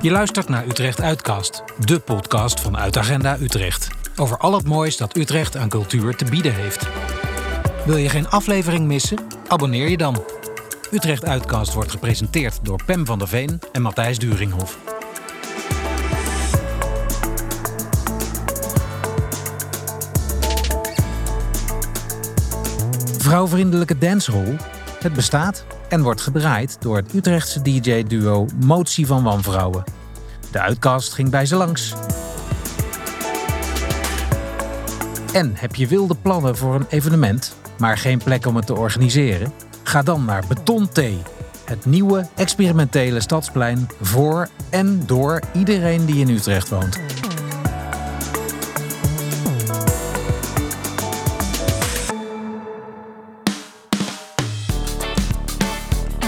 Je luistert naar Utrecht Uitcast, de podcast van Uitagenda Utrecht. Over al het moois dat Utrecht aan cultuur te bieden heeft. Wil je geen aflevering missen? Abonneer je dan. Utrecht Uitcast wordt gepresenteerd door Pem van der Veen en Matthijs Duringhof. Vrouwvriendelijke dancehall. Het bestaat en wordt gedraaid door het Utrechtse DJ-duo Motie van Wanvrouwen. De uitcast ging bij ze langs. En heb je wilde plannen voor een evenement, maar geen plek om het te organiseren? Ga dan naar Beton T, het nieuwe experimentele stadsplein voor en door iedereen die in Utrecht woont.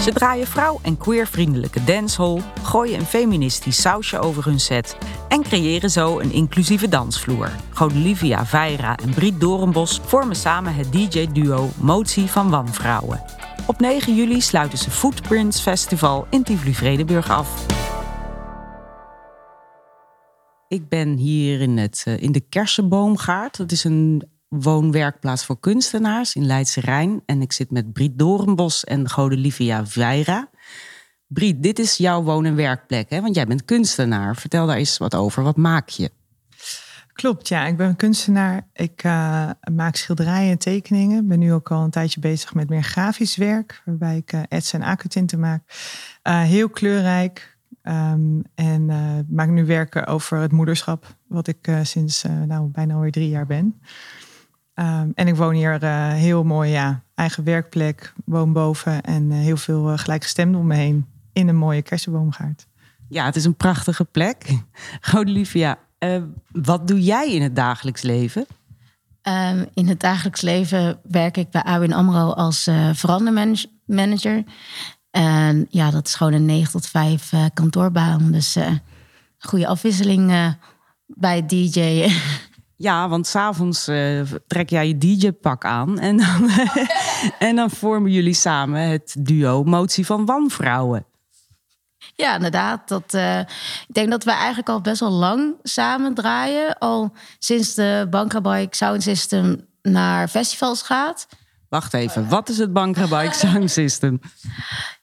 Ze draaien vrouw- en queervriendelijke dancehall, gooien een feministisch sausje over hun set en creëren zo een inclusieve dansvloer. Godolivia Veira en Briet Dorenbos vormen samen het DJ-duo Motie van Wanvrouwen. Op 9 juli sluiten ze Footprints Festival in Tivoli-Vredenburg af. Ik ben hier in, het, eh, in de Kersenboomgaard. Dat is een woonwerkplaats voor kunstenaars in Leidse Rijn. En ik zit met Briet Dorenbos en Godelivia Veira. Briet, dit is jouw woon- en werkplek, hè? want jij bent kunstenaar. Vertel daar eens wat over. Wat maak je? Klopt, ja. Ik ben een kunstenaar. Ik uh, maak schilderijen en tekeningen. Ik ben nu ook al een tijdje bezig met meer grafisch werk, waarbij ik uh, etsen en aquatinten maak. Uh, heel kleurrijk. Um, en maak nu werken over het moederschap, wat ik sinds nou, bijna alweer drie jaar ben. Um, en ik woon hier uh, heel mooi, ja, eigen werkplek, woon boven en uh, heel veel uh, gelijkgestemden om me heen in een mooie kersenboomgaard. Ja, het is een prachtige plek. Godolivia, wat doe jij in het dagelijks leven? Um, in het dagelijks leven werk ik bij ABN AMRO als verandermanager. En ja, dat is gewoon een 9 tot 5 kantoorbaan. Dus goede afwisseling bij DJ. Ja, want s'avonds uh, trek jij je DJ-pak aan en dan, en dan vormen jullie samen het duo Motie van Wanvrouwen. Ja, inderdaad. Dat, uh, ik denk dat we eigenlijk al best wel lang samen draaien. Al sinds de Bankrabike Sound System naar festivals gaat. Wacht even, wat is het Bankrabike Sound System?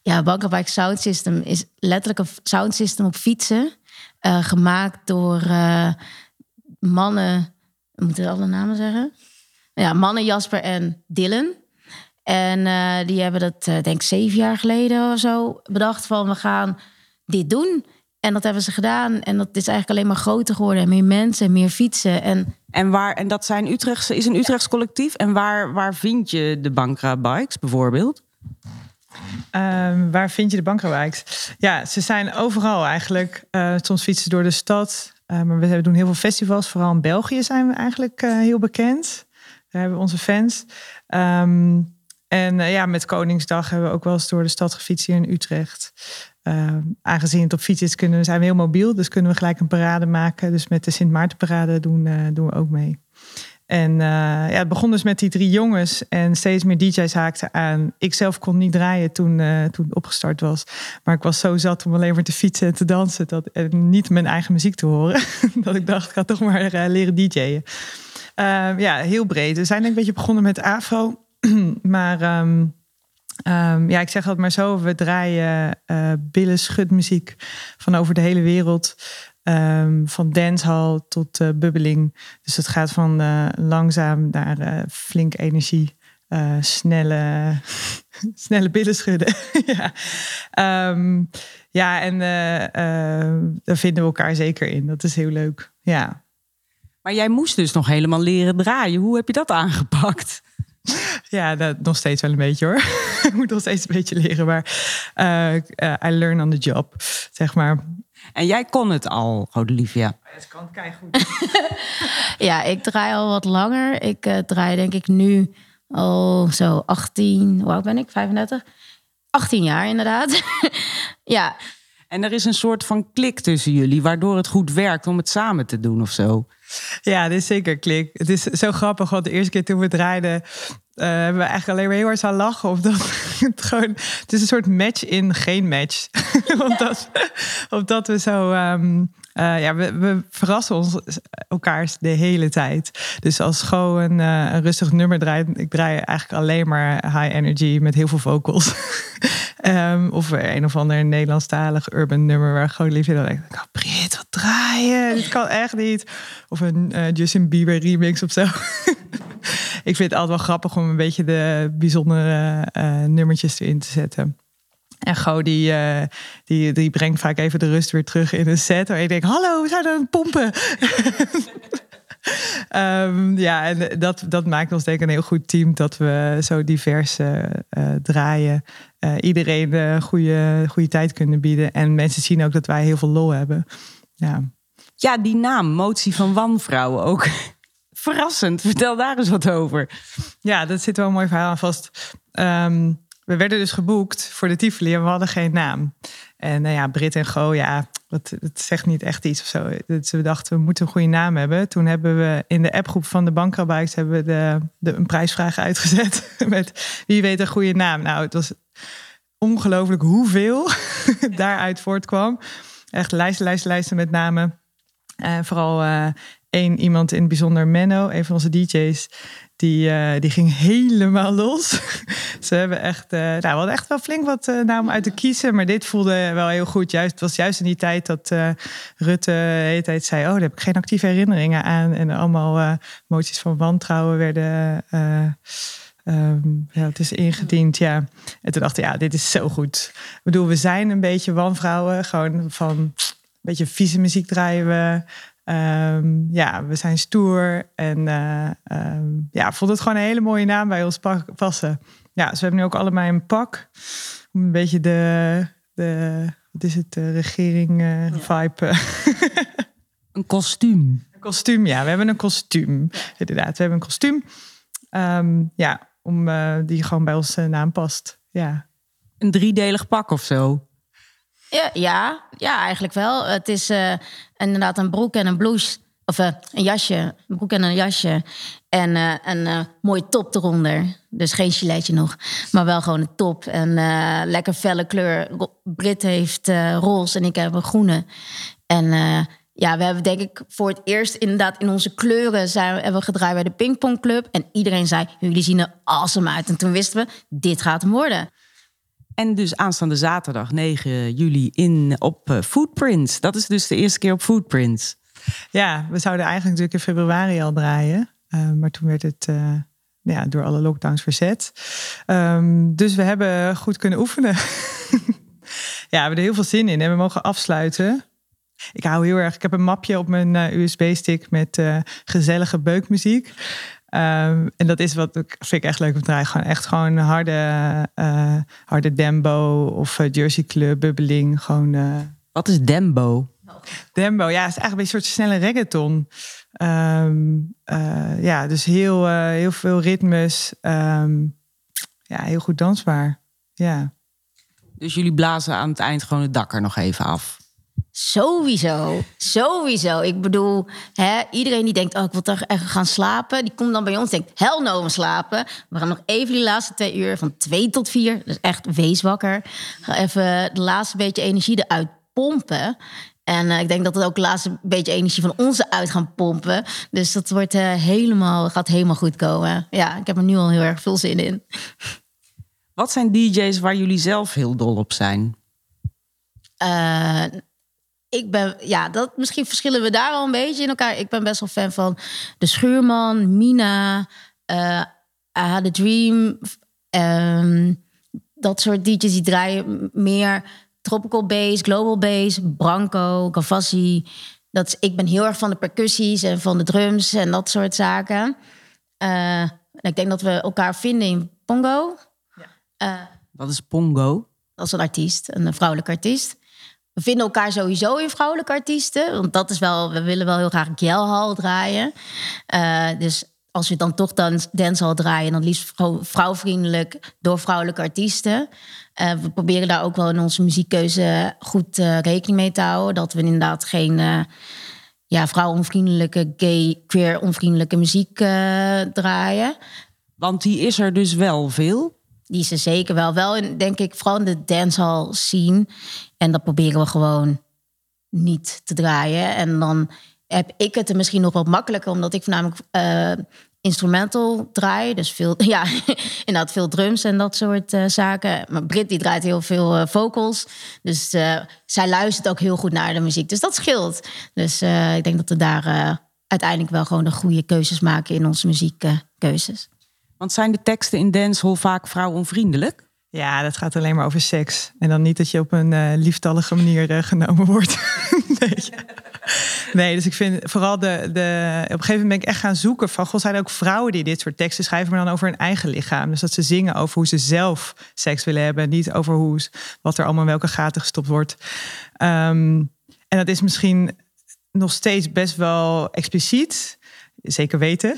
Ja, Bankrabike Sound System is letterlijk een sound system op fietsen. Uh, gemaakt door mannen we moeten alle namen zeggen. Ja, Mannen, Jasper en Dylan. En uh, die hebben dat, uh, denk ik, zeven jaar geleden of zo bedacht van we gaan dit doen. En dat hebben ze gedaan. En dat is eigenlijk alleen maar groter geworden. En meer mensen, meer fietsen. En, en, waar, en dat zijn Utrechtse, is een Utrechts collectief. En waar, waar vind je de Bankra Bikes bijvoorbeeld? Um, waar vind je de Bankra Bikes? Ja, ze zijn overal eigenlijk. Uh, soms fietsen door de stad. Uh, maar we doen heel veel festivals. Vooral in België zijn we eigenlijk uh, heel bekend. Daar hebben we onze fans. Um, en uh, ja, met Koningsdag hebben we ook wel eens door de stad gefietst hier in Utrecht. aangezien het op fiets is, kunnen, zijn we heel mobiel. Dus kunnen we gelijk een parade maken. Dus met de Sint Maartenparade doen, doen we ook mee. En uh, ja, het begon dus met die drie jongens en steeds meer DJ's haakten aan. Ik zelf kon niet draaien toen, uh, toen het opgestart was. Maar ik was zo zat om alleen maar te fietsen en te dansen. Dat, en niet mijn eigen muziek te horen. dat ik dacht, ik ga toch maar leren DJ'en. ja, heel breed. We zijn een beetje begonnen met AFRO. maar um, um, ja, ik zeg het maar zo. We draaien billen schudmuziek van over de hele wereld. Um, van dancehall tot uh, bubbeling. Dus het gaat van uh, langzaam naar uh, flink energie. snelle, snelle billen schudden. ja. Um, ja, en daar vinden we elkaar zeker in. Dat is heel leuk. Ja. Maar jij moest dus nog helemaal leren draaien. Hoe heb je dat aangepakt? Ja, dat, nog steeds wel een beetje hoor. Ik moet nog steeds een beetje leren. Maar I learn on the job, zeg maar. En jij kon het al, Rodolivia. Het kan goed. ja, ik draai al wat langer. Ik uh, draai denk ik nu al zo 18, hoe oud ben ik? 35? 18 jaar inderdaad. ja. En er is een soort van klik tussen jullie, waardoor het goed werkt om het samen te doen of zo. Ja, dit is zeker klik. Het is zo grappig, want de eerste keer toen we draaiden... Uh, hebben we eigenlijk alleen maar heel hard aan lachen. Omdat het gewoon... Het is een soort match in geen match. omdat, omdat we zo... Um, uh, ja, we, we, verrassen ons elkaar de hele tijd. Dus als Go een, uh, een rustig nummer draait... Ik draai eigenlijk alleen maar high energy met heel veel vocals. um, of een of ander Nederlandstalig urban nummer... waar gewoon liefje dan denkt... Oh, draaien? Dit kan echt niet. Of een uh, Justin Bieber remix of zo. ik vind het altijd wel grappig om een beetje de bijzondere uh, nummertjes erin te zetten. En Go die, uh, die, die brengt vaak even de rust weer terug in een set. Waar je denkt, hallo, we zijn aan het pompen. um, ja, en dat, dat maakt ons denk ik een heel goed team. Dat we zo divers uh, draaien. iedereen een goede, goede tijd kunnen bieden. En mensen zien ook dat wij heel veel lol hebben. Ja. Ja, die naam, motie van wanvrouwen ook. Verrassend. Vertel daar eens wat over. Ja, dat zit wel een mooi verhaal aan vast. Um, we werden dus geboekt voor de Tivoli en we hadden geen naam. En nou ja, Brit en Go, ja, dat, zegt niet echt iets of zo. Dus we dachten, we moeten een goede naam hebben. Toen hebben we in de appgroep van de bankrabbijks hebben we de, een prijsvraag uitgezet. Met wie weet een goede naam. Nou, het was ongelooflijk hoeveel daaruit voortkwam. Echt lijsten, lijsten, lijsten met namen. Uh, vooral uh, één iemand in het bijzonder, Menno, een van onze DJ's. Die, uh, die ging helemaal los. Ze hebben echt, nou, we hadden echt wel flink wat namen uit te kiezen. Maar dit voelde wel heel goed. Juist, het was juist in die tijd dat Rutte de hele tijd zei... oh, daar heb ik geen actieve herinneringen aan. En allemaal moties van wantrouwen werden... Um, ja, het is ingediend, ja. En toen dacht ik, ja, dit is zo goed. Ik bedoel, we zijn een beetje wanvrouwen. Gewoon van beetje vieze muziek draaien we. Um, ja, we zijn stoer. En uh, um, ja, vond het gewoon een hele mooie naam bij ons passen. Ja, ze hebben nu ook allebei een pak. Om een beetje de, de wat is het, de regering uh, ja. vibe. een kostuum. Een kostuum, ja. We hebben een kostuum. Inderdaad, we hebben een kostuum. Um, ja, om, uh, die gewoon bij onze naam past. Ja. Een driedelig pak of zo? Ja, ja, ja, eigenlijk wel. Het is uh, inderdaad een broek en een blouse. Of uh, een jasje, een broek en een jasje. En uh, een mooi top eronder. Dus geen giletje nog. Maar wel gewoon een top. En lekker felle kleur. Brit heeft roze en ik heb een groene. En ja, we hebben denk ik voor het eerst inderdaad in onze kleuren zijn, hebben we gedraaid bij de pingpongclub. En iedereen zei, jullie zien er awesome uit. En toen wisten we, dit gaat hem worden. En dus aanstaande zaterdag 9 juli in, op uh. Dat is dus de eerste keer op Footprints. Ja, we zouden eigenlijk natuurlijk in februari al draaien. Uh, maar toen werd het uh, ja, door alle lockdowns verzet. Um, dus we hebben goed kunnen oefenen. ja, we hebben er heel veel zin in en we mogen afsluiten. Ik hou heel erg. Ik heb een mapje op mijn USB-stick met gezellige beukmuziek. Um, en dat is wat ik vind ik echt leuk om te draaien. Gewoon echt gewoon harde, uh, harde dembo of uh, Jersey Club, bubbeling. Gewoon, uh... Wat is dembo? Dembo, ja, het is eigenlijk een soort snelle reggaeton. Um, ja, dus heel, heel veel ritmes. Um, ja, heel goed dansbaar. Ja. Dus jullie blazen aan het eind gewoon het dak er nog even af? Sowieso, sowieso. Ik bedoel, hè, iedereen die denkt, oh, ik wil toch echt gaan slapen, die komt dan bij ons en denkt, hel no, we slapen. We gaan nog even die laatste twee uur, van twee tot vier, dus echt wees wakker. Ga even de laatste beetje energie eruit pompen. En uh, ik denk dat het ook de laatste beetje energie van onze uit gaan pompen. Dus dat wordt uh, helemaal, gaat helemaal goed komen. Ja, ik heb er nu al heel erg veel zin in. Wat zijn DJ's waar jullie zelf heel dol op zijn? Uh, ik ben, ja, dat, misschien verschillen we daar al een beetje in elkaar. Ik ben best wel fan van De Schuurman, Mina, uh, I Had a Dream. Um, dat soort DJ's die draaien meer tropical bass, global bass, Branco, Gavassi. Dat is, ik ben heel erg van de percussies en van de drums en dat soort zaken. Uh, ik denk dat we elkaar vinden in Pongo. Ja. Uh, Wat is Pongo? Dat is een artiest, een vrouwelijke artiest we vinden elkaar sowieso in vrouwelijke artiesten. Want dat is wel, we willen wel heel graag Gelhal draaien. Uh, dus als we dan toch dan dancehall draaien, dan liefst vrouwvriendelijk door vrouwelijke artiesten. Uh, we proberen daar ook wel in onze muziekkeuze goed uh, rekening mee te houden. Dat we inderdaad geen ja, vrouwonvriendelijke, gay, queer onvriendelijke muziek uh, draaien. Want die is er dus wel veel? Die er zeker wel. Wel in, denk ik, vooral in de dancehall scene. En dat proberen we gewoon niet te draaien. En dan heb ik het er misschien nog wat makkelijker, omdat ik voornamelijk uh, instrumental draai. Dus veel, ja, inderdaad veel drums en dat soort uh, zaken. Maar Brit die draait heel veel uh, vocals. Dus zij luistert ook heel goed naar de muziek. Dus dat scheelt. Dus ik denk dat we daar uiteindelijk wel gewoon de goede keuzes maken in onze muziekkeuzes. Want zijn de teksten in dancehall vaak vrouwonvriendelijk? Ja, dat gaat alleen maar over seks. En dan niet dat je op een uh, lieftallige manier uh, genomen wordt. nee. nee. dus ik vind vooral de, de. Op een gegeven moment ben ik echt gaan zoeken van. God, zijn er ook vrouwen die dit soort teksten schrijven, maar dan over hun eigen lichaam. Dus dat ze zingen over hoe ze zelf seks willen hebben. Niet over hoe, wat er allemaal in welke gaten gestopt wordt. Um, en dat is misschien nog steeds best wel expliciet. Zeker weten.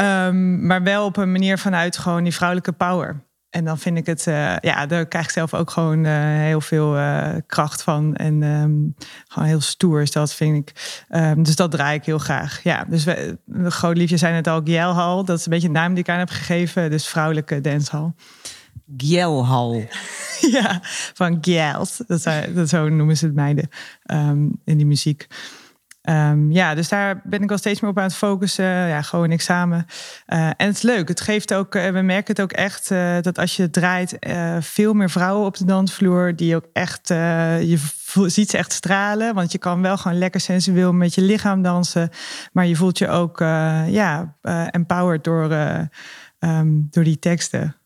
um, maar wel op een manier vanuit gewoon die vrouwelijke power. En dan vind ik het, uh, ja, daar krijg ik zelf ook gewoon uh, heel veel uh, kracht van. En um, gewoon heel stoer is dat, vind ik. Um, dus dat draai ik heel graag. Ja, dus we, de groot liefje zijn het al, Gielhal. Dat is een beetje een naam die ik aan heb gegeven. Dus vrouwelijke dancehal. Gielhal. ja, van Giels. Dat, dat, zo noemen ze het meiden um, in die muziek. Um, ja, dus daar ben ik wel steeds meer op aan het focussen. Ja, gewoon examen. Uh, en het is leuk. Het geeft ook, uh, we merken het ook echt uh, dat als je draait, veel meer vrouwen op de dansvloer. Die ook echt, je ziet ze echt stralen. Want je kan wel gewoon lekker sensueel met je lichaam dansen. Maar je voelt je ook, ja, empowered door, um, door die teksten.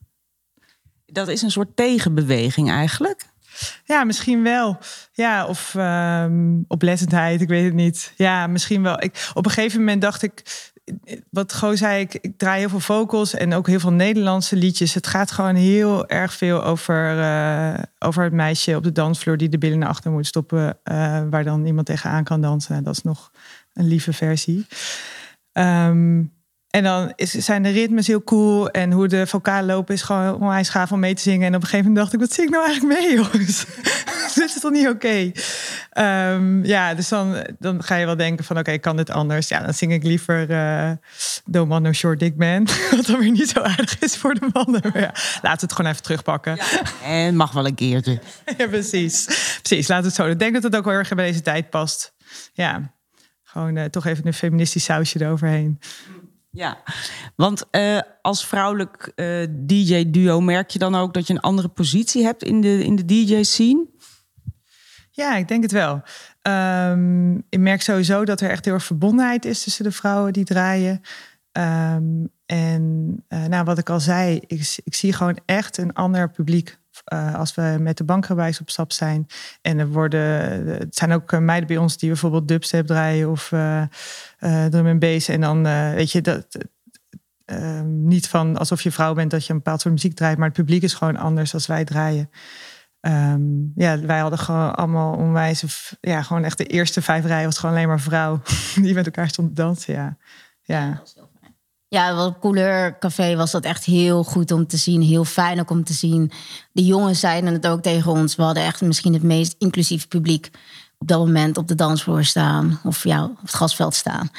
Dat is een soort tegenbeweging eigenlijk. Ja, misschien wel. Ja, of um, oplettendheid, ik weet het niet. Ja, misschien wel. Ik, op een gegeven moment dacht ik, wat Go zei, ik, ik draai heel veel vocals en ook heel veel Nederlandse liedjes. Het gaat gewoon heel erg veel over, uh, over het meisje op de dansvloer die de billen naar achter moet stoppen, uh, waar dan iemand tegenaan kan dansen. Dat is nog een lieve versie. Um, en dan is, zijn de ritmes heel cool. En hoe de vocalen lopen is gewoon onwijs gaaf om mee te zingen. En op een gegeven moment dacht ik, wat zing ik nou eigenlijk mee, jongens? dit is toch niet oké? Okay? Um, ja, dus dan, dan ga je wel denken van, oké, okay, kan dit anders? Ja, dan zing ik liever uh, Don't Want No Short Dick Man. Wat dan weer niet zo aardig is voor de mannen. Maar ja, laten we het gewoon even terugpakken. Ja. En mag wel een keertje. ja, precies. Precies, laten we het zo. Ik denk dat het ook wel erg bij deze tijd past. Ja, gewoon uh, toch even een feministisch sausje eroverheen. Ja, want uh, als vrouwelijk uh, DJ-duo merk je dan ook dat je een andere positie hebt in de, in de DJ-scene? Ja, ik denk het wel. Um, ik merk sowieso dat er echt heel erg verbondenheid is tussen de vrouwen die draaien. Um, en uh, nou, wat ik al zei, ik, ik zie gewoon echt een ander publiek uh, als we met de bankgewijs op stap zijn. En er worden, het zijn ook meiden bij ons die bijvoorbeeld dubstep draaien of uh, uh, drum en bass. En dan weet je dat. Ehm, niet van alsof je vrouw bent dat je een bepaald soort muziek draait, maar het publiek is gewoon anders als wij draaien. Um, ja, wij hadden gewoon allemaal onwijs, ja, gewoon echt de eerste vijf rijen was gewoon alleen maar vrouw die met elkaar stond te dansen. Ja, ja. Ja, wat Couleur Café was dat echt heel goed om te zien. Heel fijn ook om te zien. De jongens zeiden het ook tegen ons. We hadden echt misschien het meest inclusieve publiek op dat moment op de dansvloer staan. Of ja, op het gasveld staan.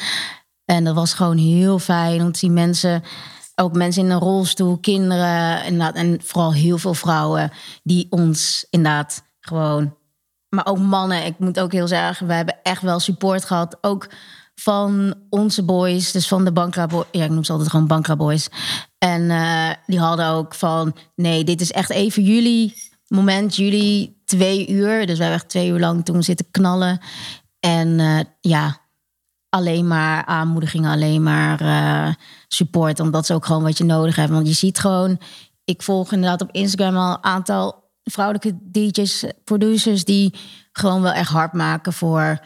En dat was gewoon heel fijn om te zien mensen, ook mensen in een rolstoel, kinderen inderdaad, en vooral heel veel vrouwen die ons inderdaad gewoon, maar ook mannen. Ik moet ook heel zeggen, we hebben echt wel support gehad. Ook van onze boys, dus van de Bankra Boys. Ja, ik noem ze altijd gewoon Bankra Boys. En uh, die hadden ook van, nee, dit is echt even jullie moment, jullie twee uur. Dus wij hebben echt twee uur lang toen zitten knallen. En uh, ja, alleen maar aanmoediging, alleen maar uh, support. Omdat ze ook gewoon wat je nodig hebt. Want je ziet gewoon, ik volg inderdaad op Instagram al een aantal vrouwelijke DJ's, producers die gewoon wel echt hard maken voor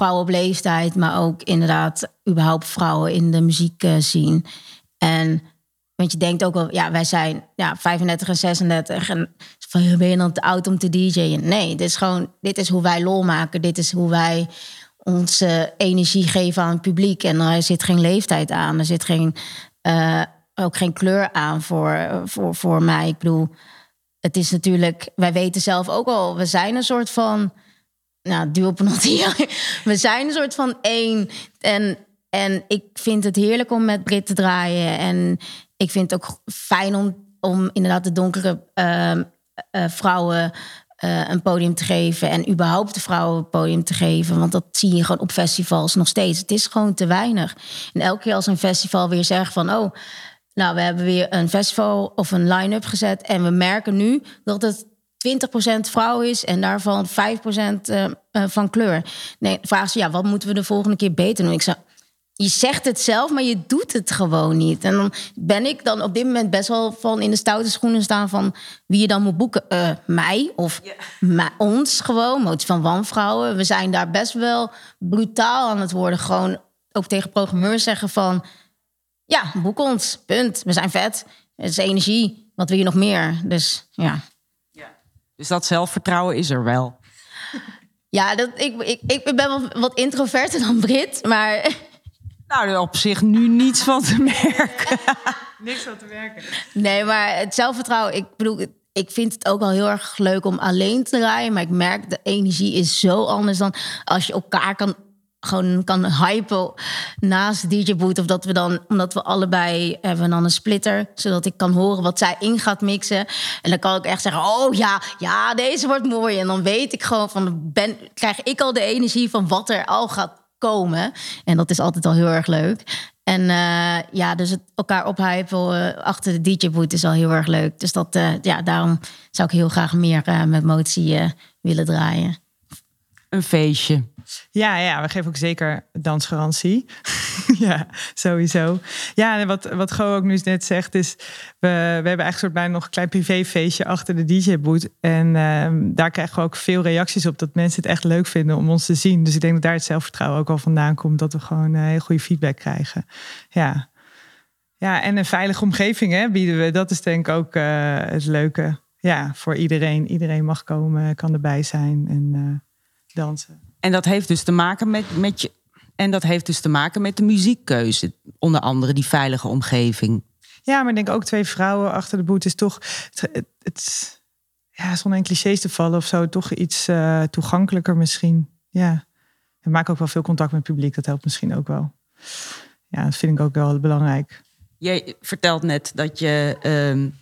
vrouwen op leeftijd, maar ook inderdaad überhaupt vrouwen in de muziek uh, zien. En want je denkt ook wel, ja, wij zijn ja, 35 en 36 en van ben je dan te oud om te DJ'en? Nee, dit is gewoon, dit is hoe wij lol maken, dit is hoe wij onze energie geven aan het publiek. En er zit geen leeftijd aan, er zit geen, uh, ook geen kleur aan voor, voor, voor mij. Ik bedoel, het is natuurlijk, wij weten zelf ook al, we zijn een soort van nou, duopenalty. we zijn een soort van één. En, en ik vind het heerlijk om met Brit te draaien. En ik vind het ook fijn om, om inderdaad de donkere uh, vrouwen uh, een podium te geven. En überhaupt de vrouwen een podium te geven. Want dat zie je gewoon op festivals nog steeds. Het is gewoon te weinig. En elke keer als een festival weer zegt van... oh, nou, we hebben weer een festival of een line-up gezet... en we merken nu dat het 20% vrouw is en daarvan 5% uh, uh, van kleur. Nee, vraag ze, ja, wat moeten we de volgende keer beter doen? Ik zeg, je zegt het zelf, maar je doet het gewoon niet. En dan ben ik dan op dit moment best wel van in de stoute schoenen staan van wie je dan moet boeken. Uh, mij of yeah. ons gewoon, motie van wanvrouwen. We zijn daar best wel brutaal aan het worden. Gewoon ook tegen programmeurs zeggen van ja, boek ons, punt. We zijn vet. Het is energie. Wat wil je nog meer? Dus ja. Dus dat zelfvertrouwen is er wel. Ja, dat, ik, ik, ik ben wel wat introverter dan Brit, maar... Nou, op zich nu niets van te merken. Niks van te merken. Nee, maar het zelfvertrouwen, ik bedoel, ik vind het ook wel heel erg leuk om alleen te rijden. Maar ik merk, de energie is zo anders dan als je elkaar kan gewoon kan hypen naast DJ Boot. Of dat we dan, omdat we allebei hebben dan een splitter. Zodat ik kan horen wat zij in gaat mixen. En dan kan ik echt zeggen, oh ja, ja, deze wordt mooi. En dan weet ik gewoon van, ben, krijg ik al de energie van wat er al gaat komen. En dat is altijd al heel erg leuk. En uh, ja, dus het elkaar ophypen uh, achter de DJ-boot is al heel erg leuk. Dus dat, uh, ja, daarom zou ik heel graag meer met motie willen draaien. Een feestje. Ja, ja, we geven ook zeker dansgarantie. ja, sowieso. Ja, en wat, wat Go ook nu net zegt, is we, we hebben eigenlijk soort bijna nog een klein privéfeestje achter de DJ-boot. En uh, daar krijgen we ook veel reacties op dat mensen het echt leuk vinden om ons te zien. Dus ik denk dat daar het zelfvertrouwen ook al vandaan komt, dat we gewoon uh, heel goede feedback krijgen. Ja. Ja, en een veilige omgeving hè, bieden we. Dat is denk ik ook uh, het leuke. Ja, voor iedereen. Iedereen mag komen, kan erbij zijn en dansen. En dat heeft dus te maken met, met je. En dat heeft dus te maken met de muziekkeuze. Onder andere die veilige omgeving. Ja, maar ik denk ook twee vrouwen achter de boet is toch. Het, het, ja, zonder in clichés te vallen of zo, toch iets uh, toegankelijker misschien. Ja. We maken ook wel veel contact met het publiek. Dat helpt misschien ook wel. Ja, dat vind ik ook wel belangrijk. Je vertelt net dat je uh,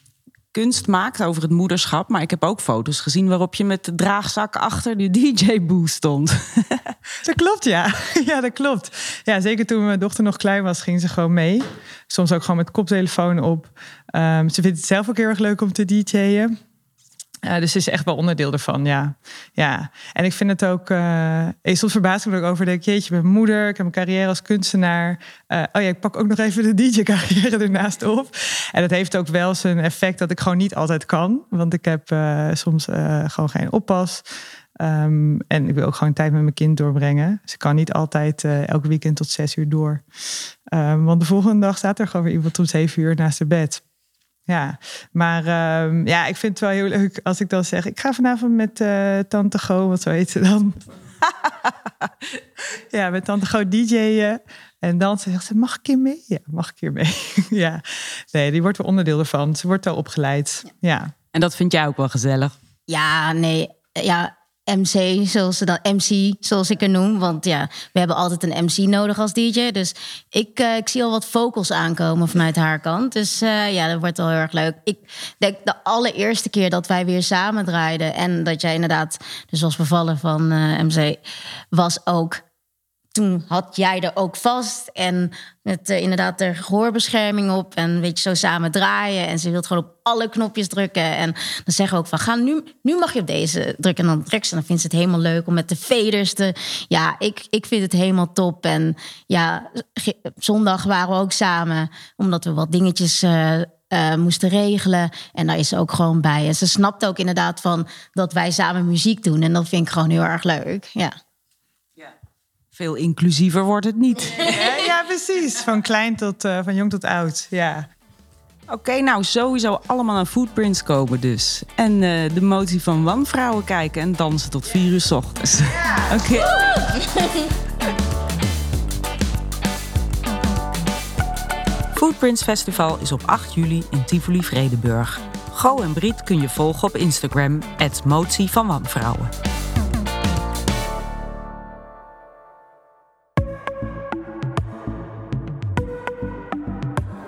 kunst maakt over het moederschap. Maar ik heb ook foto's gezien waarop je met de draagzak achter de DJ-boe stond. dat klopt, ja. Ja, dat klopt. Ja, zeker toen mijn dochter nog klein was, ging ze gewoon mee. Soms ook gewoon met koptelefoon op. Um, ze vindt het zelf ook heel erg leuk om te DJ'en. Uh, dus is echt wel onderdeel ervan, ja. ja. En ik vind het ook... Uh, soms verbaas ik over. Denk, jeetje, mijn moeder, ik heb een carrière als kunstenaar. Uh, oh ja, ik pak ook nog even de DJ-carrière ernaast op. En dat heeft ook wel zijn effect dat ik gewoon niet altijd kan. Want ik heb soms gewoon geen oppas. Um, en ik wil ook gewoon tijd met mijn kind doorbrengen. Dus ik kan niet altijd elke weekend tot zes uur door. Um, want de volgende dag staat er gewoon weer iemand om zeven uur naast de bed. Ja, maar uh, ja, ik vind het wel heel leuk als ik dan zeg... ik ga vanavond met uh, Tante Go, wat zo heet ze dan? ja, met Tante Go DJ'en. En dan zegt ze, mag ik hier mee? Ja, mag ik hier mee? ja, nee, die wordt wel onderdeel ervan. Ze wordt al opgeleid, ja. En dat vind jij ook wel gezellig? Ja, nee, ja, MC, zoals ze dan MC, zoals ik er noem. Want ja, we hebben altijd een MC nodig als DJ. Dus ik, uh, ik zie al wat vocals aankomen vanuit haar kant. Dus uh, ja, dat wordt wel heel erg leuk. Ik denk de allereerste keer dat wij weer samen draaiden en dat jij inderdaad, dus was bevallen van uh, MC, was ook toen had jij er ook vast. En met uh, inderdaad de gehoorbescherming op. En weet je, zo samen draaien. En ze wil gewoon op alle knopjes drukken. En dan zeggen we ook van, ga nu, nu mag je op deze drukken. En dan drukt ze. En dan vindt ze het helemaal leuk om met de faders te... Ja, ik, ik vind het helemaal top. En ja, zondag waren we ook samen. Omdat we wat dingetjes... Uh, uh, moesten regelen. En daar is ze ook gewoon bij. En ze snapt ook inderdaad van dat wij samen muziek doen. En dat vind ik gewoon heel erg leuk. Ja. Veel inclusiever wordt het niet. Ja, ja precies. Van klein tot uh, van jong tot oud. Ja. Oké, okay, nou sowieso allemaal naar Footprints komen dus. En uh, de motie van wanvrouwen kijken en dansen tot vier uur s ochtends. Ja. Oké. Okay. Footprints Festival is op 8 juli in Tivoli Vredeburg. Go en Briet kun je volgen op Instagram, motie van wanvrouwen.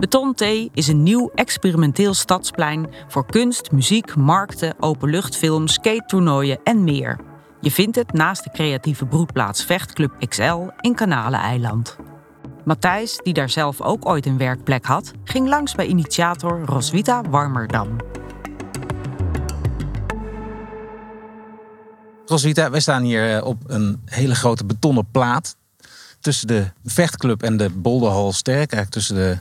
Beton T is een nieuw experimenteel stadsplein voor kunst, muziek, markten, openluchtfilms, skate-toernooien en meer. Je vindt het naast de creatieve broedplaats Vechtclub XL in Kanaleneiland. Matthijs, die daar zelf ook ooit een werkplek had, ging langs bij initiator Roswitha Warmerdam. Roswitha, wij staan hier eh, op een hele grote betonnen plaat. Tussen de vechtclub en de Bolderhal Sterk. Eigenlijk tussen de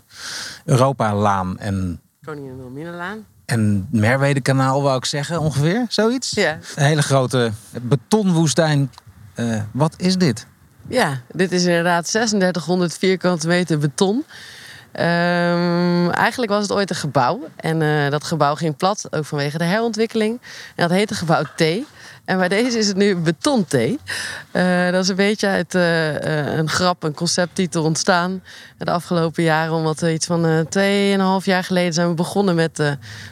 Europa-laan en, Koningin Wilhelminalaan. en Merwede-kanaal, wou ik zeggen, ongeveer. Zoiets? Ja. Een hele grote betonwoestijn. Eh, wat is dit? ja, dit is inderdaad 3600 vierkante meter beton. Ehm, eigenlijk was het ooit een gebouw. En eh, dat gebouw ging plat, ook vanwege de herontwikkeling. En dat heette gebouw T. En bij deze is het nu beton T. Eh, dat is een beetje uit eh, eh, een grap, een concepttitel ontstaan. De afgelopen jaren, omdat we iets van eh, tweeënhalf jaar geleden zijn we begonnen met eh,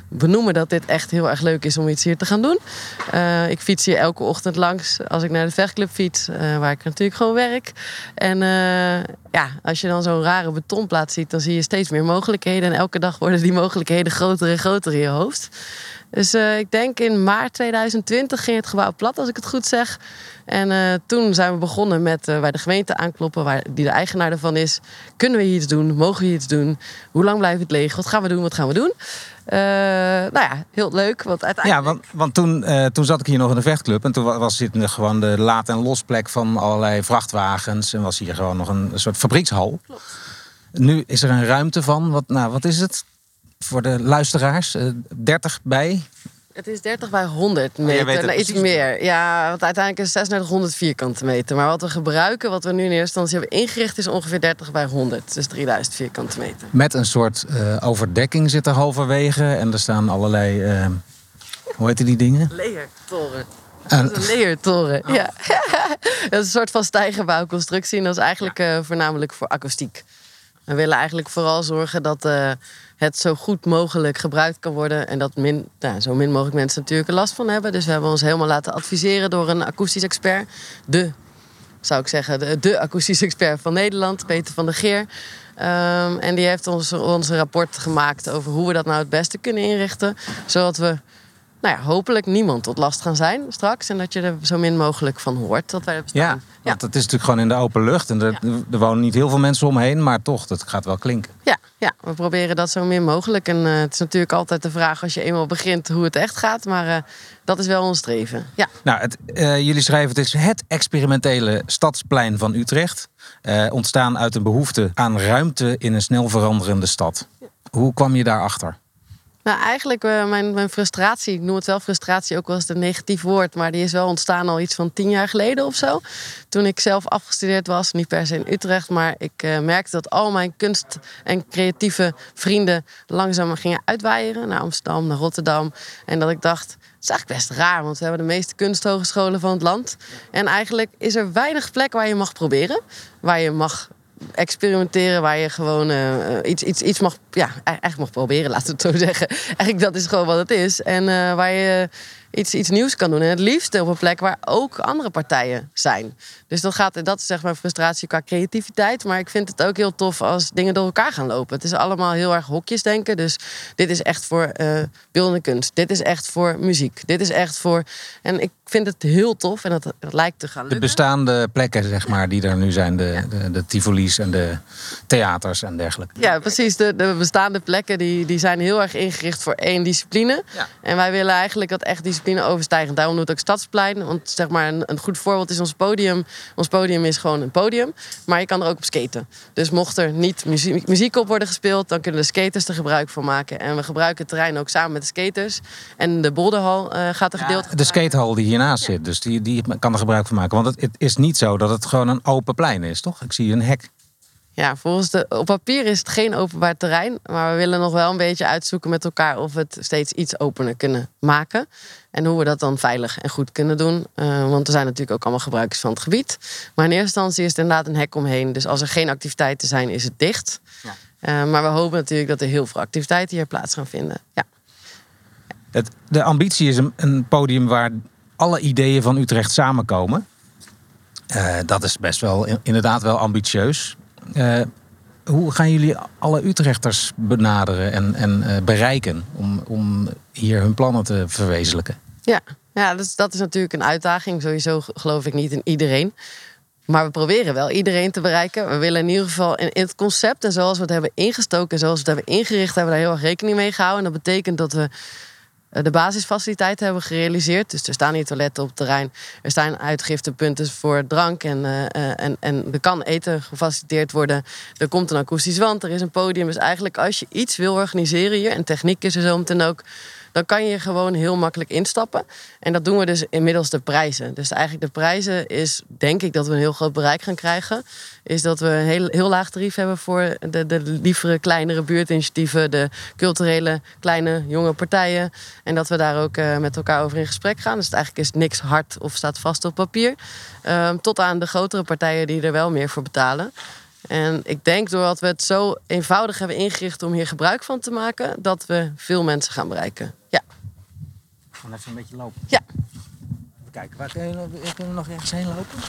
benoemen dat dit echt heel erg leuk is om iets hier te gaan doen. Ik fiets hier elke ochtend langs als ik naar de vechtclub fiets, waar ik natuurlijk gewoon werk. En ja, als je dan zo'n rare betonplaat ziet, dan zie je steeds meer mogelijkheden. En elke dag worden die mogelijkheden groter en groter in je hoofd. Dus eh, ik denk in maart 2020 ging het gebouw plat, als ik het goed zeg. En eh, toen zijn we begonnen met eh, bij de gemeente aankloppen, waar, die de eigenaar ervan is. Kunnen we hier iets doen? Mogen we hier iets doen? Hoe lang blijft het leeg? Wat gaan we doen? Wat gaan we doen? Eh, nou ja, heel leuk. Want Ja, uiteindelijk... want, want toen, eh, toen zat ik hier nog in de vechtclub. En toen wa- was dit gewoon de laad- en losplek van allerlei vrachtwagens. En was hier gewoon nog een, soort fabriekshal. Nu is er een ruimte van, wat, nou, wat is het? Voor de luisteraars, eh, 30 bij. Het is 30 bij 100 jij meter. nou, iets meer. Ja, want uiteindelijk is het 3600 vierkante meter. Maar wat we gebruiken, wat we nu in eerste instantie hebben ingericht, is ongeveer 30 bij 100. Dus 3000 vierkante meter. Met een soort eh, overdekking zit er halverwege. En er staan allerlei, eh, hoe heet die dingen? Leertoren. En- Dat is een leertoren. Ja. dat is een soort van stijgerbouwconstructie. En dat is eigenlijk eh, voornamelijk voor akoestiek. We willen eigenlijk vooral zorgen dat eh, het zo goed mogelijk gebruikt kan worden. En dat min, nou, zo min mogelijk mensen natuurlijk last van hebben. Dus we hebben ons helemaal laten adviseren door een akoestisch expert. De, zou ik zeggen, de, de akoestisch expert van Nederland, Peter van der Geer. Ehm, en die heeft ons, ons rapport gemaakt over hoe we dat nou het beste kunnen inrichten. Zodat we nou ja, hopelijk niemand tot last gaan zijn straks. En dat je er zo min mogelijk van hoort dat wij er bestaan. Ja, want het is natuurlijk gewoon in de open lucht. En er, er wonen niet heel veel mensen omheen. Maar toch, dat gaat wel klinken. Ja, ja, we proberen dat zo min mogelijk. En eh, het is natuurlijk altijd de vraag als je eenmaal begint hoe het echt gaat. Maar eh, dat is wel ons streven. Ja. Nou, het, eh, jullie schrijven het is het experimentele stadsplein van Utrecht. Ontstaan uit een behoefte aan ruimte in een snel veranderende stad. Hoe kwam je daarachter? Nou, eigenlijk eh, mijn, mijn frustratie, ik noem het wel frustratie, ook wel eens een negatief woord, maar die is wel ontstaan al iets van tien jaar geleden of zo. Toen ik zelf afgestudeerd was, niet per se in Utrecht, maar ik eh, merkte dat al mijn kunst- en creatieve vrienden langzaam gingen uitwaaieren naar Amsterdam, naar Rotterdam. En dat ik dacht, het is eigenlijk best raar, want we hebben de meeste kunsthogescholen van het land. En eigenlijk is er weinig plek waar je mag proberen, waar je mag experimenteren waar je gewoon eh, iets, iets, iets mag, ja, eigenlijk mag proberen, laten we het zo zeggen. Eigenlijk dat is gewoon wat het is. En eh, waar je iets, iets nieuws kan doen. En het liefst op een plek waar ook andere partijen zijn. Dus dat, gaat, dat is zeg maar frustratie qua creativiteit. Maar ik vind het ook heel tof als dingen door elkaar gaan lopen. Het is allemaal heel erg hokjes denken. Dus dit is echt voor eh beeldende kunst. Dit is echt voor muziek. Dit is echt voor... En ik vind het heel tof en dat, dat lijkt te gaan De lukken. bestaande plekken, zeg maar, die er nu zijn. De, de, de Tivoli's en de theaters en dergelijke. Ja, precies. De, de bestaande plekken die, die zijn heel erg ingericht voor één discipline. Ja. En wij willen eigenlijk dat echt discipline overstijgen. Daarom noemt het ook Stadsplein. Want zeg maar, een, een goed voorbeeld is ons podium. Ons podium is gewoon een podium. Maar je kan er ook op skaten. Dus mocht er niet muziek, muziek op worden gespeeld... dan kunnen de skaters er gebruik van maken. En we gebruiken het terrein ook samen met de skaters. En de bolderhal eh, gaat er gedeeld... De skatehal die zit, dus die, die kan er gebruik van maken. Want het, het is niet zo dat het gewoon een open plein is, toch? Ik zie een hek. Ja, volgens de, op papier is het geen openbaar terrein. Maar we willen nog wel een beetje uitzoeken met elkaar of we het steeds iets opener kunnen maken. En hoe we dat dan veilig en goed kunnen doen. Eh, want er zijn natuurlijk ook allemaal gebruikers van het gebied. Maar in eerste instantie is het inderdaad een hek omheen. Dus als er geen activiteiten zijn, is het dicht. Ja. Eh, maar we hopen natuurlijk dat er heel veel activiteiten hier plaats gaan vinden. Ja. Het, de ambitie is een, een podium waar alle ideeën van Utrecht samenkomen. Eh, dat is best wel in- inderdaad wel ambitieus. Eh, hoe gaan jullie alle Utrechters benaderen en, en eh, bereiken om, om hier hun plannen te verwezenlijken? Ja, ja dus dat is natuurlijk een uitdaging. Sowieso geloof ik niet in iedereen. Maar we proberen wel iedereen te bereiken. We willen in ieder geval in het concept en zoals we het hebben ingestoken en zoals we het hebben ingericht, hebben we daar heel erg rekening mee gehouden. En dat betekent dat we de basisfaciliteiten hebben gerealiseerd. Dus er staan hier toiletten op het terrein. Er staan uitgiftepunten voor drank en, uh, en, en er kan eten gefaciliteerd worden. Er komt een akoestisch wand, er is een podium. Dus eigenlijk als je iets wil organiseren hier, en techniek is er zo meteen ook dan kan je gewoon heel makkelijk instappen. En dat doen we dus inmiddels de prijzen. Dus eigenlijk de prijzen is, denk ik, dat we een heel groot bereik gaan krijgen. Is dat we een heel, heel laag tarief hebben voor de, de lievere, kleinere buurtinitiatieven, de culturele, kleine, jonge partijen. En dat we daar ook uh, met elkaar over in gesprek gaan. Dus eigenlijk is niks hard of staat vast op papier. Um, tot aan de grotere partijen die er wel meer voor betalen. En ik denk doordat we het zo eenvoudig hebben ingericht om hier gebruik van te maken, dat we veel mensen gaan bereiken. Gaan even een beetje lopen. Ja. Even kijken, waar kunnen we, kunnen we nog ergens heen lopen?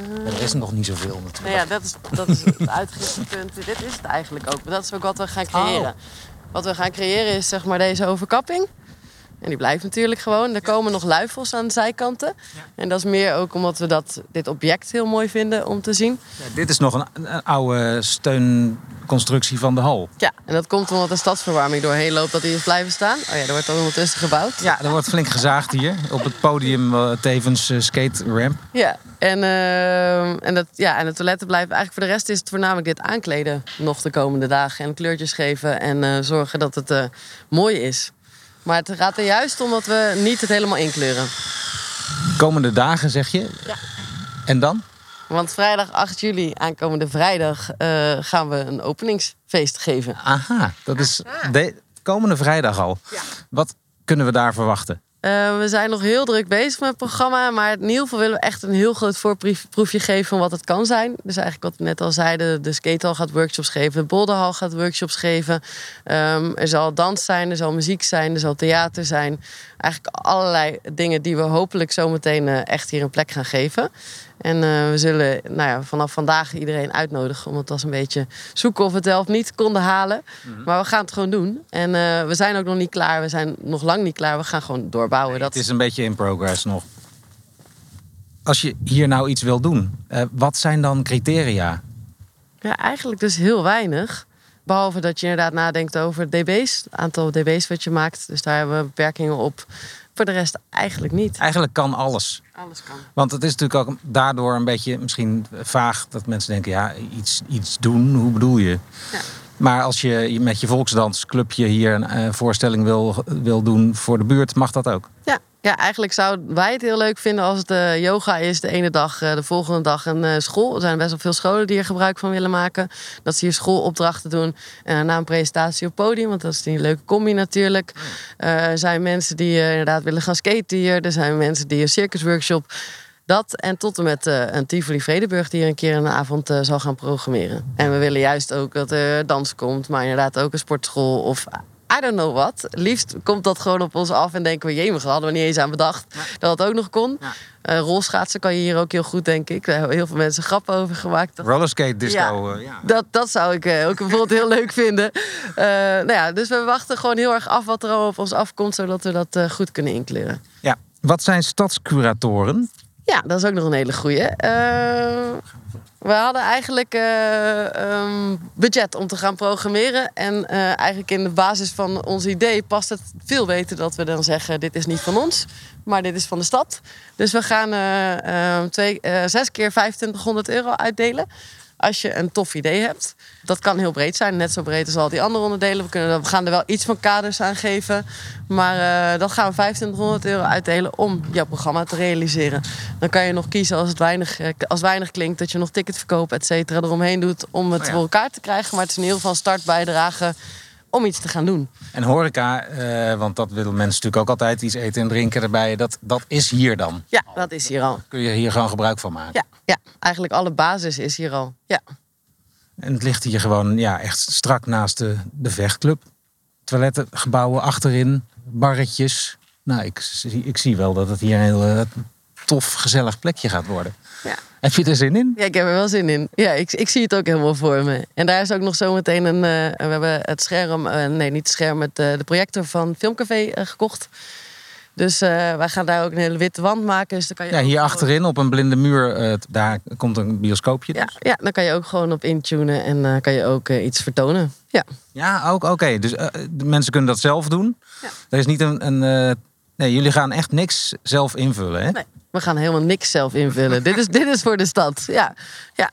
Uh, er is nog niet zoveel natuurlijk. Nou ja, dat is, dat is het uitgiftepunt. Dit is het eigenlijk ook. Dat is ook wat we gaan creëren. Oh. Wat we gaan creëren is zeg maar deze overkapping. En die blijft natuurlijk gewoon. Er komen nog luifels aan de zijkanten. En dat is meer ook omdat we dat, dit object heel mooi vinden om te zien. Ja, dit is nog een, een, oude steunconstructie van de hal. Ja, en dat komt omdat de stadsverwarming doorheen loopt dat die is blijven staan. Oh ja, er wordt dan ondertussen gebouwd. Ja, er wordt flink gezaagd hier. Op het podium uh, tevens uh, skate ramp. Ja, en, uh, en, dat, ja, en de toiletten blijven eigenlijk voor de rest is het voornamelijk dit aankleden nog de komende dagen. En kleurtjes geven en zorgen dat het mooi is. Maar het gaat er juist om dat we niet het helemaal inkleuren. Komende dagen zeg je? Ja. En dan? Want vrijdag 8 juli, aankomende vrijdag, uh, gaan we een openingsfeest geven. Aha, dat is de komende vrijdag al. Ja. Wat kunnen we daar verwachten? Uh, we zijn nog heel druk bezig met het programma. Maar in ieder geval willen we echt een heel groot voorproefje geven van wat het kan zijn. Dus eigenlijk wat we net al zeiden. De skatehal gaat workshops geven. De bolderhal gaat workshops geven. Um, er zal dans zijn, er zal muziek zijn, er zal theater zijn. Eigenlijk allerlei dingen die we hopelijk zometeen uh, echt hier een plek gaan geven. En uh, we zullen nou ja, vanaf vandaag iedereen uitnodigen. Om het als een beetje zoeken of we het wel of niet konden halen. Mm -hmm. Maar we gaan het gewoon doen. En uh, we zijn ook nog niet klaar. We zijn nog lang niet klaar. We gaan gewoon doorbouwen. Nee, dat... Het is een beetje in progress nog. Als je hier nou iets wil doen, uh, wat zijn dan criteria? Ja, eigenlijk dus heel weinig. Behalve dat je inderdaad nadenkt over dB's. Het aantal dB's wat je maakt. Dus daar hebben we beperkingen op. Voor de rest eigenlijk niet. Eigenlijk kan alles. Alles kan. Want het is natuurlijk ook daardoor een beetje misschien vaag dat mensen denken: ja, iets, iets doen, hoe bedoel je? Ja. Maar als je met je volksdansclubje hier een uh, voorstelling wil, wil doen voor de buurt, mag dat ook. Ja. Ja, eigenlijk zouden wij het heel leuk vinden als het uh, yoga is de ene dag, uh, de volgende dag een uh, school. Er zijn best wel veel scholen die er gebruik van willen maken. Dat ze hier schoolopdrachten doen en daarna een presentatie op podium, want dat is een leuke combi natuurlijk. Er zijn mensen die inderdaad willen gaan skaten hier. Er zijn mensen die een circusworkshop. Dat en tot en met een Tivoli Vredeburg die hier een keer een avond zal gaan programmeren. En we willen juist ook dat er dans komt, maar inderdaad ook een sportschool of I don't know wat. Liefst komt dat gewoon op ons af en denken we, jemig, hadden we niet eens aan bedacht ja. dat dat ook nog kon. Ja. Uh, rolschaatsen kan je hier ook heel goed, denk ik. Daar hebben heel veel mensen grappen over gemaakt. Dat... Rollerskate disco. Ja, uh, ja. Dat, dat zou ik uh, ook bijvoorbeeld heel leuk vinden. nou ja, dus we wachten gewoon heel erg af wat er al op ons afkomt, zodat we dat goed kunnen inkleuren. Ja, wat zijn stadscuratoren? Ja, dat is ook nog een hele goeie. We hadden eigenlijk uh, um, budget om te gaan programmeren. En uh, eigenlijk in de basis van ons idee past het veel beter dat we dan zeggen: dit is niet van ons, maar dit is van de stad. Dus we gaan uh, twee, zes keer 2500 euro uitdelen. Als je een tof idee hebt. Dat kan heel breed zijn, net zo breed als al die andere onderdelen. We, kunnen, we gaan er wel iets van kaders aan geven. Maar uh, dat gaan we 2500 euro uitdelen om jouw programma te realiseren. Dan kan je nog kiezen als het weinig, als weinig klinkt, dat je nog ticketverkoop, et cetera, eromheen doet om het oh ja. voor elkaar te krijgen. Maar het is in ieder geval startbijdrage om iets te gaan doen. En horeca, uh, want dat willen mensen natuurlijk ook altijd, iets eten en drinken erbij. Dat, dat is hier dan? Ja, dat is hier al. Kun je hier gewoon gebruik van maken? Ja, ja eigenlijk alle basis is hier al. Ja. En het ligt hier gewoon ja, echt strak naast de, de vechtclub. Toiletten, gebouwen achterin, barretjes. Nou, ik, ik zie wel dat het hier heel uh, tof, gezellig plekje gaat worden. Ja. Heb je er zin in? Ja, ik heb er wel zin in. Ja, ik, ik zie het ook helemaal voor me. En daar is ook nog zometeen een. eh, we hebben het scherm, eh, nee, niet het scherm, het, eh, de projector van Filmcafé gekocht. Dus wij gaan daar ook een hele witte wand maken. Dus dan kan je Ja, hier gewoon- achterin op een blinde muur, daar komt een bioscoopje. Ja, Dus. ja, dan kan je ook gewoon op intunen en kan je ook iets vertonen. Ja. Ja, ook oké. Dus de mensen kunnen dat zelf doen. Ja. Er is niet een. een nee, jullie gaan echt niks zelf invullen, hè? Nee, we gaan helemaal niks zelf invullen. dit, is, dit is voor de stad. Ja, ja.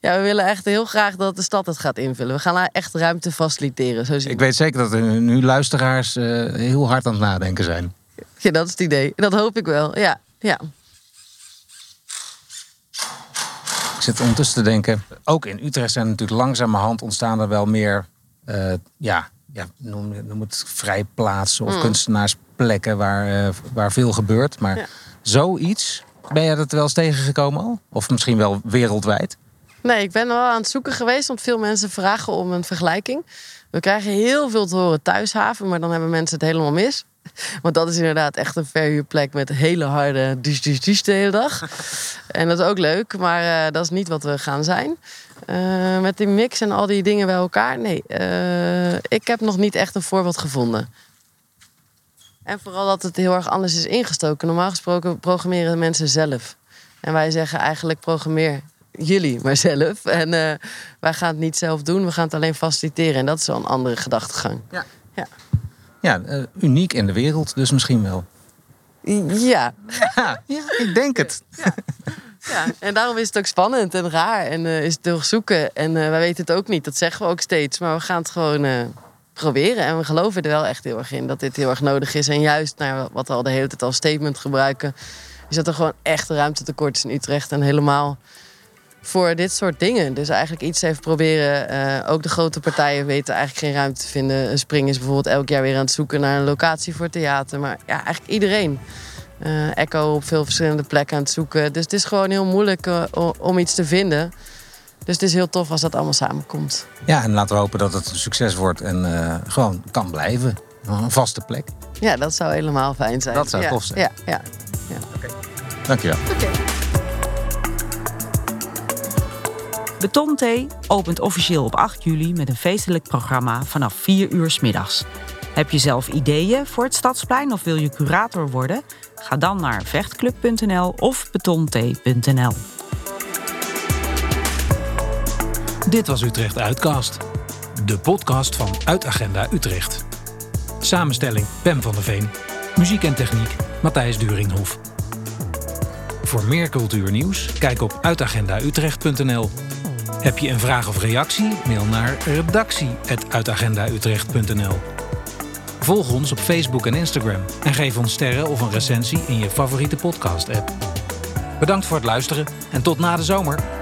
ja, we willen echt heel graag dat de stad het gaat invullen. We gaan daar echt ruimte faciliteren. Zo Ik weet zeker dat er nu luisteraars eh, heel hard aan het nadenken zijn. Ja, dat is het idee. Dat hoop ik wel. Ja, ja. Ik zit ondertussen te denken, ook in Utrecht zijn natuurlijk langzamerhand ontstaan er wel meer, eh, ja, ja noem, noem het vrijplaatsen of kunstenaarsplekken waar, eh, waar veel gebeurt. Maar Ja. Zoiets, ben je dat wel eens tegengekomen al? Of misschien wel wereldwijd? Nee, ik ben wel aan het zoeken geweest, want veel mensen vragen om een vergelijking. We krijgen heel veel te horen thuishaven, maar dan hebben mensen het helemaal mis. Want dat is inderdaad echt een verhuurplek met hele harde dus dus dus de hele dag. En dat is ook leuk, maar eh, dat is niet wat we gaan zijn. Eh, met die mix en al die dingen bij elkaar, nee. eh, ik heb nog niet echt een voorbeeld gevonden. En vooral dat het heel erg anders is ingestoken. Normaal gesproken programmeren mensen zelf. En wij zeggen eigenlijk programmeer jullie maar zelf. En eh, wij gaan het niet zelf doen, we gaan het alleen faciliteren. En dat is wel een andere gedachtegang. Ja, eh, uniek in de wereld dus misschien wel. Ja, Ja, ja ik denk het. ja, en daarom is het ook spannend en raar. En eh, is het heel zoeken. En eh, wij weten het ook niet, dat zeggen we ook steeds. Maar we gaan het gewoon eh, proberen. En we geloven er wel echt heel erg in dat dit heel erg nodig is. En juist, nou, wat we al de hele tijd als statement gebruiken... is dat er gewoon echt ruimtetekort is in Utrecht. En helemaal voor dit soort dingen. Dus eigenlijk iets even proberen. Eh, ook de grote partijen weten eigenlijk geen ruimte te vinden. Spring is bijvoorbeeld elk jaar weer aan het zoeken naar een locatie voor theater. Maar ja, eigenlijk iedereen. Eh, Echo op veel verschillende plekken aan het zoeken. Dus het is gewoon heel moeilijk eh, om iets te vinden. Dus het is heel tof als dat allemaal samenkomt. Ja, en laten we hopen dat het een succes wordt en eh, gewoon kan blijven. Een vaste plek. Ja, dat zou helemaal fijn zijn. Dat zou ja, tof zijn. Ja, ja. Dankjewel. Betonthee opent officieel op 8 juli met een feestelijk programma vanaf 4 uur 's middags. Heb je zelf ideeën voor het Stadsplein of wil je curator worden? Ga dan naar vechtclub.nl of betonthee.nl. Dit was Utrecht Uitcast. De podcast van Uitagenda Utrecht. Samenstelling Pem van der Veen. Muziek en techniek Matthijs Duringhof. Voor meer cultuurnieuws kijk op uitagendautrecht.nl. Heb je een vraag of reactie? Mail naar redactie.uitagendautrecht.nl. Volg ons op Facebook en Instagram en geef ons sterren of een recensie in je favoriete podcast-app. Bedankt voor het luisteren en tot na de zomer.